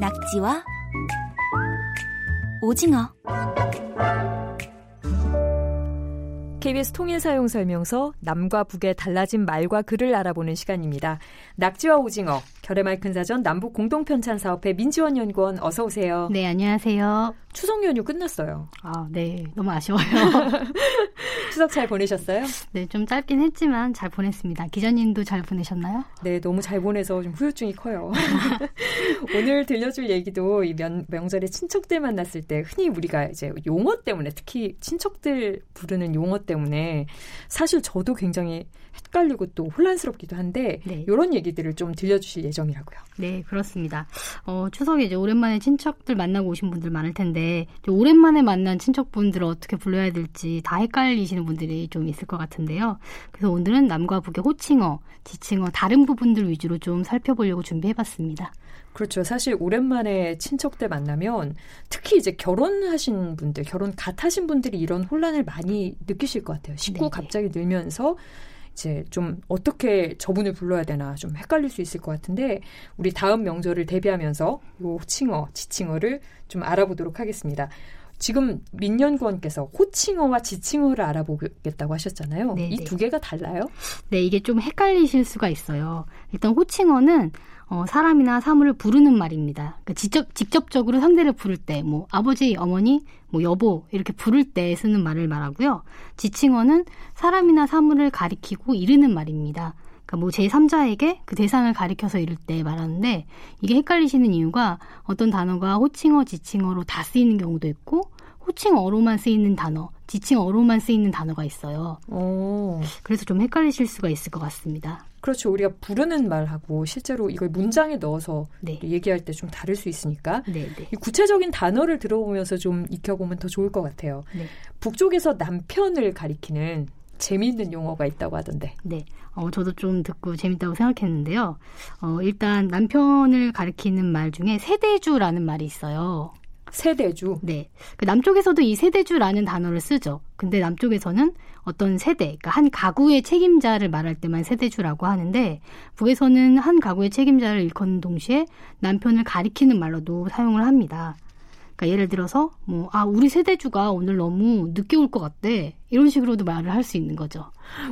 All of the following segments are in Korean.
낙지와 오징어 KBS 통일사용설명서 남과 북의 달라진 말과 글을 알아보는 시간입니다. 낙지와 오징어, 결의말 큰 사전 남북 공동편찬 사업회 민지원 연구원 어서 오세요. 네, 안녕하세요. 추석 연휴 끝났어요. 아, 네. 너무 아쉬워요. 추석 잘 보내셨어요? 네, 좀 짧긴 했지만 잘 보냈습니다. 기자님도 잘 보내셨나요? 네, 너무 잘 보내서 좀 후유증이 커요. 오늘 들려줄 얘기도 이 명, 명절에 친척들 만났을 때 흔히 우리가 이제 용어 때문에 특히 친척들 부르는 용어 때문에 사실 저도 굉장히 헷갈리고 또 혼란스럽기도 한데 네. 이런 얘기들을 좀 들려주실 예정이라고요. 네, 그렇습니다. 어, 추석에 이제 오랜만에 친척들 만나고 오신 분들 많을 텐데 오랜만에 만난 친척분들을 어떻게 불러야 될지 다 헷갈리시는 분들이 좀 있을 것 같은데요. 그래서 오늘은 남과 북의 호칭어, 지칭어 다른 부분들 위주로 좀 살펴보려고 준비해봤습니다. 그렇죠. 사실 오랜만에 친척들 만나면 특히 이제 결혼하신 분들, 결혼 갓 하신 분들이 이런 혼란을 많이 느끼실 것 같아요. 식구 네네. 갑자기 늘면서 이제 좀 어떻게 저분을 불러야 되나 좀 헷갈릴 수 있을 것 같은데 우리 다음 명절을 대비하면서 요 호칭어, 지칭어를 좀 알아보도록 하겠습니다. 지금 민연구원께서 호칭어와 지칭어를 알아보겠다고 하셨잖아요. 이 두 개가 달라요? 네, 이게 좀 헷갈리실 수가 있어요. 일단 호칭어는 어, 사람이나 사물을 부르는 말입니다. 그러니까 직접, 직접적으로 상대를 부를 때, 뭐, 아버지, 어머니, 뭐, 여보, 이렇게 부를 때 쓰는 말을 말하고요. 지칭어는 사람이나 사물을 가리키고 이르는 말입니다. 그러니까 뭐 제3자에게 그 대상을 가리켜서 이를 때 말하는데 이게 헷갈리시는 이유가 어떤 단어가 호칭어, 지칭어로 다 쓰이는 경우도 있고 호칭어로만 쓰이는 단어, 지칭어로만 쓰이는 단어가 있어요. 오. 그래서 좀 헷갈리실 수가 있을 것 같습니다. 그렇죠. 우리가 부르는 말하고 실제로 이걸 문장에 넣어서 네. 얘기할 때 좀 다를 수 있으니까 네, 네. 구체적인 단어를 들어보면서 좀 익혀보면 더 좋을 것 같아요. 네. 북쪽에서 남편을 가리키는 재미있는 용어가 있다고 하던데. 네. 어, 저도 좀 듣고 재밌다고 생각했는데요. 어, 일단 남편을 가리키는 말 중에 세대주라는 말이 있어요. 세대주. 네. 그 남쪽에서도 이 세대주라는 단어를 쓰죠. 근데 남쪽에서는 어떤 세대, 그러니까 한 가구의 책임자를 말할 때만 세대주라고 하는데 북에서는 한 가구의 책임자를 일컫는 동시에 남편을 가리키는 말로도 사용을 합니다. 그러니까 예를 들어서 뭐 아 우리 세대주가 오늘 너무 늦게 올 것 같대 이런 식으로도 말을 할 수 있는 거죠.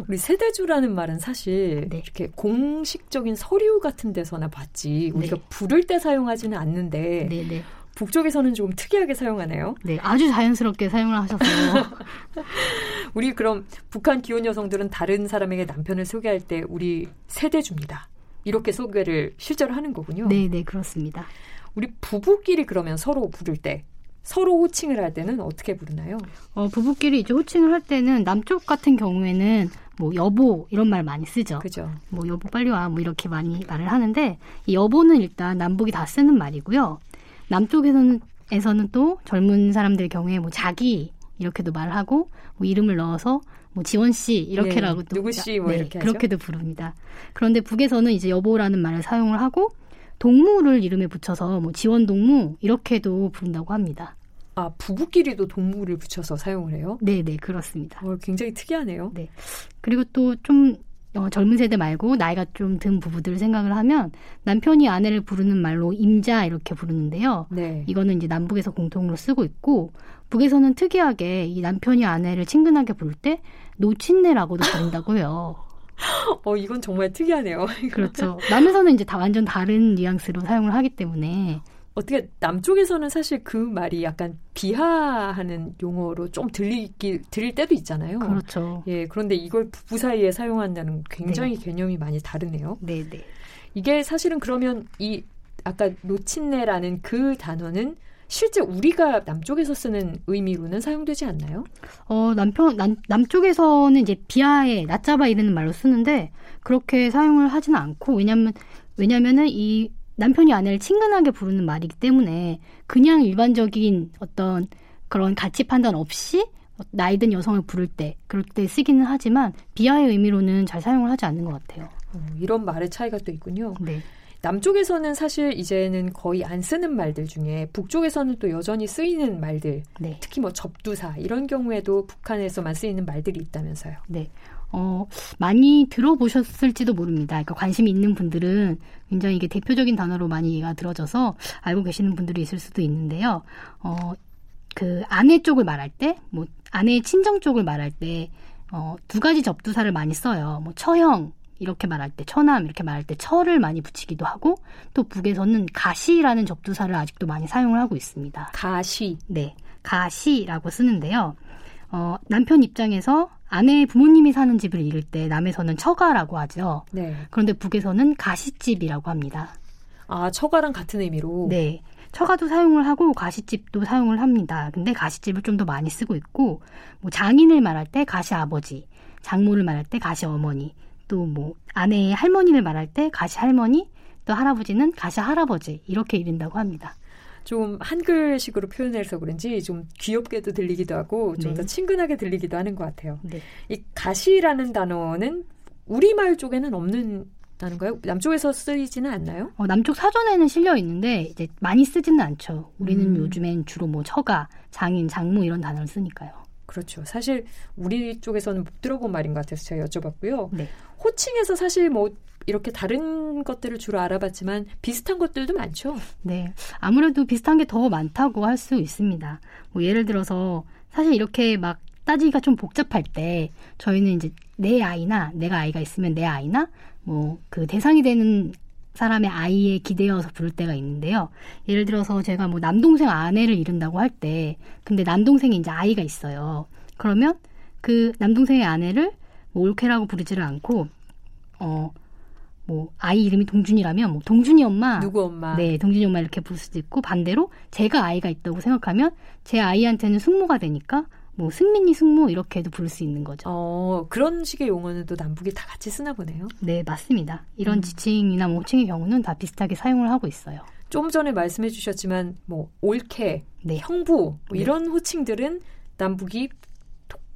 우리 세대주라는 말은 사실 네. 이렇게 공식적인 서류 같은 데서나 봤지 우리가 네. 부를 때 사용하지는 않는데 네, 네. 북쪽에서는 조금 특이하게 사용하네요. 네, 아주 자연스럽게 사용을 하셔서. 우리 그럼 북한 기혼 여성들은 다른 사람에게 남편을 소개할 때 우리 세대줍니다. 이렇게 소개를 실제로 하는 거군요. 네, 네, 그렇습니다. 우리 부부끼리 그러면 서로 부를 때 서로 호칭을 할 때는 어떻게 부르나요? 어, 부부끼리 이제 호칭을 할 때는 남쪽 같은 경우에는 뭐 여보 이런 말 많이 쓰죠. 그죠. 뭐 여보 빨리 와 뭐 이렇게 많이 말을 하는데 이 여보는 일단 남북이 다 쓰는 말이고요. 남쪽에서는 에서는 또 젊은 사람들 경우에 뭐 자기 이렇게도 말하고 뭐 이름을 넣어서 뭐 지원 씨 이렇게라고도 네, 누구 씨뭐 네, 이렇게 그렇게도 부릅니다. 그런데 북에서는 이제 여보라는 말을 사용을 하고 동물을 이름에 붙여서 뭐 지원 동무 이렇게도 부른다고 합니다. 아 부부끼리도 동물을 붙여서 사용을 해요? 네, 네 그렇습니다. 어, 굉장히 특이하네요. 네. 그리고 또좀 어, 젊은 세대 말고 나이가 좀 든 부부들 생각을 하면 남편이 아내를 부르는 말로 임자 이렇게 부르는데요. 네. 이거는 이제 남북에서 공통으로 쓰고 있고 북에서는 특이하게 이 남편이 아내를 친근하게 부를 때 노친네라고도 부른다고요. 어, 이건 정말 특이하네요. 그렇죠. 남에서는 이제 다 완전 다른 뉘앙스로 사용을 하기 때문에 어떻게 남쪽에서는 사실 그 말이 약간 비하하는 용어로 좀 들리기 들릴 때도 있잖아요. 그렇죠. 예, 그런데 이걸 부부 사이에 사용한다는 굉장히 네. 개념이 많이 다르네요. 네, 네. 이게 사실은 그러면 이 아까 노친네라는 그 단어는 실제 우리가 남쪽에서 쓰는 의미로는 사용되지 않나요? 어, 남편, 남, 남쪽에서는 이제 비하에 낮잡아 이르는 말로 쓰는데 그렇게 사용을 하지는 않고 왜냐면 왜냐면은 이 남편이 아내를 친근하게 부르는 말이기 때문에 그냥 일반적인 어떤 그런 가치 판단 없이 나이든 여성을 부를 때 그럴 때 쓰기는 하지만 비하의 의미로는 잘 사용을 하지 않는 것 같아요. 어, 이런 말의 차이가 또 있군요. 네. 남쪽에서는 사실 이제는 거의 안 쓰는 말들 중에 북쪽에서는 또 여전히 쓰이는 말들, 네. 특히 뭐 접두사 이런 경우에도 북한에서만 쓰이는 말들이 있다면서요. 네. 어, 많이 들어보셨을지도 모릅니다. 그러니까 관심 있는 분들은 굉장히 이게 대표적인 단어로 많이 들어져서 알고 계시는 분들이 있을 수도 있는데요. 어, 그 아내 쪽을 말할 때, 뭐 아내의 친정 쪽을 말할 때, 어, 두 가지 접두사를 많이 써요. 뭐 처형 이렇게 말할 때, 처남 이렇게 말할 때 처를 많이 붙이기도 하고, 또 북에서는 가시라는 접두사를 아직도 많이 사용을 하고 있습니다. 가시. 네, 가시라고 쓰는데요. 어, 남편 입장에서 아내 부모님이 사는 집을 잃을 때 남에서는 처가라고 하죠. 네. 그런데 북에서는 가시집이라고 합니다. 아, 처가랑 같은 의미로. 네. 처가도 사용을 하고 가시집도 사용을 합니다. 근데 가시집을 좀 더 많이 쓰고 있고 뭐 장인을 말할 때 가시 아버지, 장모를 말할 때 가시 어머니, 또 뭐 아내의 할머니를 말할 때 가시 할머니, 또 할아버지는 가시 할아버지 이렇게 이른다고 합니다. 좀 한글식으로 표현해서 그런지 좀 귀엽게도 들리기도 하고 좀더 네. 친근하게 들리기도 하는 것 같아요. 네. 이 가시라는 단어는 우리말 쪽에는 없는 단어인가요? 남쪽에서 쓰이지는 않나요? 어, 남쪽 사전에는 실려 있는데 이제 많이 쓰지는 않죠. 우리는 음. 요즘엔 주로 뭐 처가, 장인, 장모 이런 단어를 쓰니까요. 그렇죠. 사실 우리 쪽에서는 못 들어본 말인 것 같아서 제가 여쭤봤고요. 네. 호칭에서 사실 뭐 이렇게 다른 것들을 주로 알아봤지만 비슷한 것들도 많죠. 네. 아무래도 비슷한 게 더 많다고 할 수 있습니다. 뭐 예를 들어서 사실 이렇게 막 따지기가 좀 복잡할 때 저희는 이제 내 아이나 내가 아이가 있으면 내 아이나 뭐 그 대상이 되는 사람의 아이에 기대어서 부를 때가 있는데요. 예를 들어서 제가 뭐 남동생 아내를 이른다고 할 때 근데 남동생이 이제 아이가 있어요. 그러면 그 남동생의 아내를 뭐 올케라고 부르지를 않고 어 뭐 아이 이름이 동준이라면 뭐 동준이 엄마 누구 엄마 네 동준이 엄마 이렇게 부를 수도 있고 반대로 제가 아이가 있다고 생각하면 제 아이한테는 숙모가 되니까 뭐 승민이 숙모 이렇게도 부를 수 있는 거죠. 어 그런 식의 용어는 또 남북이 다 같이 쓰나 보네요. 네 맞습니다. 이런 음. 지칭이나 뭐 호칭의 경우는 다 비슷하게 사용을 하고 있어요. 좀 전에 말씀해 주셨지만 뭐 올케, 네. 형부 뭐 네. 이런 호칭들은 남북이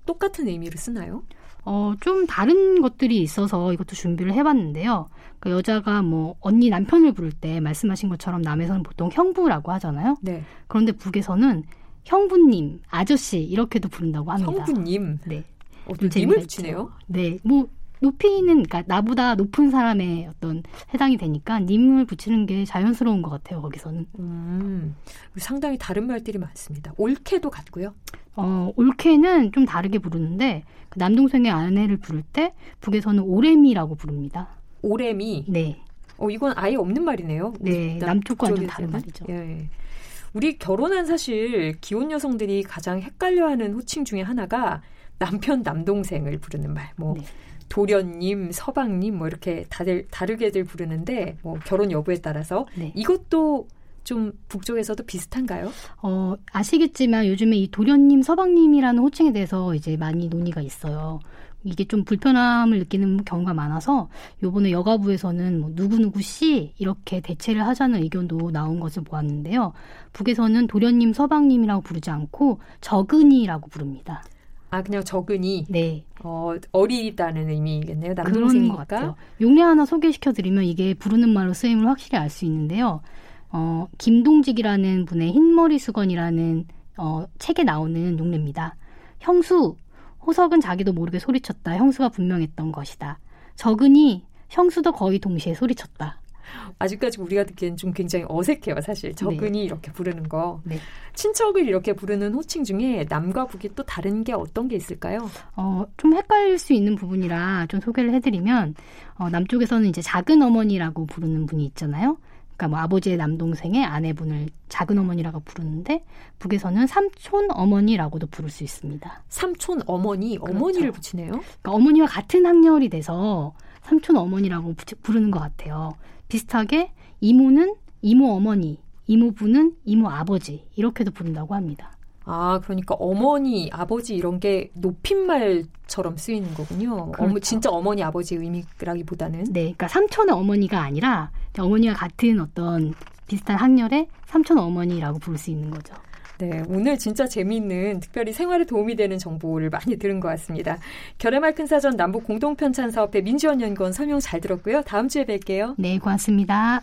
똑같은 의미를 쓰나요? 어, 좀 다른 것들이 있어서 이것도 준비를 해봤는데요. 그 여자가 뭐 언니 남편을 부를 때 말씀하신 것처럼 남에서는 보통 형부라고 하잖아요. 네. 그런데 북에서는 형부님, 아저씨 이렇게도 부른다고 합니다. 형부님. 네. 어, 님을 붙이네요. 네. 뭐 높이는 그러니까 나보다 높은 사람의 어떤 해당이 되니까 님을 붙이는 게 자연스러운 것 같아요. 거기서는. 음, 상당히 다른 말들이 많습니다. 올케도 같고요. 어, 올케는 좀 다르게 부르는데 그 남동생의 아내를 부를 때 북에서는 오레미라고 부릅니다. 오레미. 네. 어 이건 아예 없는 말이네요. 네, 남쪽과 좀 다른 말이죠. 예. 우리 결혼한 사실 기혼 여성들이 가장 헷갈려하는 호칭 중에 하나가 남편 남동생을 부르는 말. 뭐 네. 도련님, 서방님 뭐 이렇게 다들 다르게들 부르는데 뭐 결혼 여부에 따라서 네. 이것도 좀 북쪽에서도 비슷한가요? 어, 아시겠지만 요즘에 이 도련님, 서방님이라는 호칭에 대해서 이제 많이 논의가 있어요. 이게 좀 불편함을 느끼는 경우가 많아서 요번에 여가부에서는 뭐 누구누구 씨 이렇게 대체를 하자는 의견도 나온 것을 보았는데요. 북에서는 도련님, 서방님이라고 부르지 않고 적은이라고 부릅니다. 아 그냥 적은이. 네. 어 어리다는 의미겠네요. 남동생이니까. 용례 하나 소개시켜 드리면 이게 부르는 말로 쓰임을 확실히 알 수 있는데요. 어 김동직이라는 분의 흰머리 수건이라는 어 책에 나오는 용례입니다. 형수 호석은 자기도 모르게 소리쳤다. 형수가 분명했던 것이다. 적은이 형수도 거의 동시에 소리쳤다. 아직까지 우리가 듣기엔 좀 굉장히 어색해요, 사실. 적은이 네. 이렇게 부르는 거. 네. 친척을 이렇게 부르는 호칭 중에 남과 북이 또 다른 게 어떤 게 있을까요? 어, 좀 헷갈릴 수 있는 부분이라 좀 소개를 해드리면, 어, 남쪽에서는 이제 작은 어머니라고 부르는 분이 있잖아요. 그러니까 뭐 아버지의 남동생의 아내분을 작은 어머니라고 부르는데 북에서는 삼촌 어머니라고도 부를 수 있습니다. 삼촌 어머니, 그렇죠. 어머니를 붙이네요. 그러니까 어머니와 같은 학렬이 돼서 삼촌 어머니라고 부르는 것 같아요. 비슷하게 이모는 이모 어머니, 이모부는 이모 아버지 이렇게도 부른다고 합니다. 아, 그러니까 어머니, 아버지 이런 게 높임말처럼 쓰이는 거군요. 그렇죠. 어머, 진짜 어머니, 아버지 의미라기보다는. 네, 그러니까 삼촌의 어머니가 아니라 어머니와 같은 어떤 비슷한 학렬의 삼촌 어머니라고 부를 수 있는 거죠. 네, 오늘 진짜 재미있는 특별히 생활에 도움이 되는 정보를 많이 들은 것 같습니다. 결의말 큰 사전 남북 공동편찬 사업회 민지원 연구원 설명 잘 들었고요. 다음 주에 뵐게요. 네, 고맙습니다.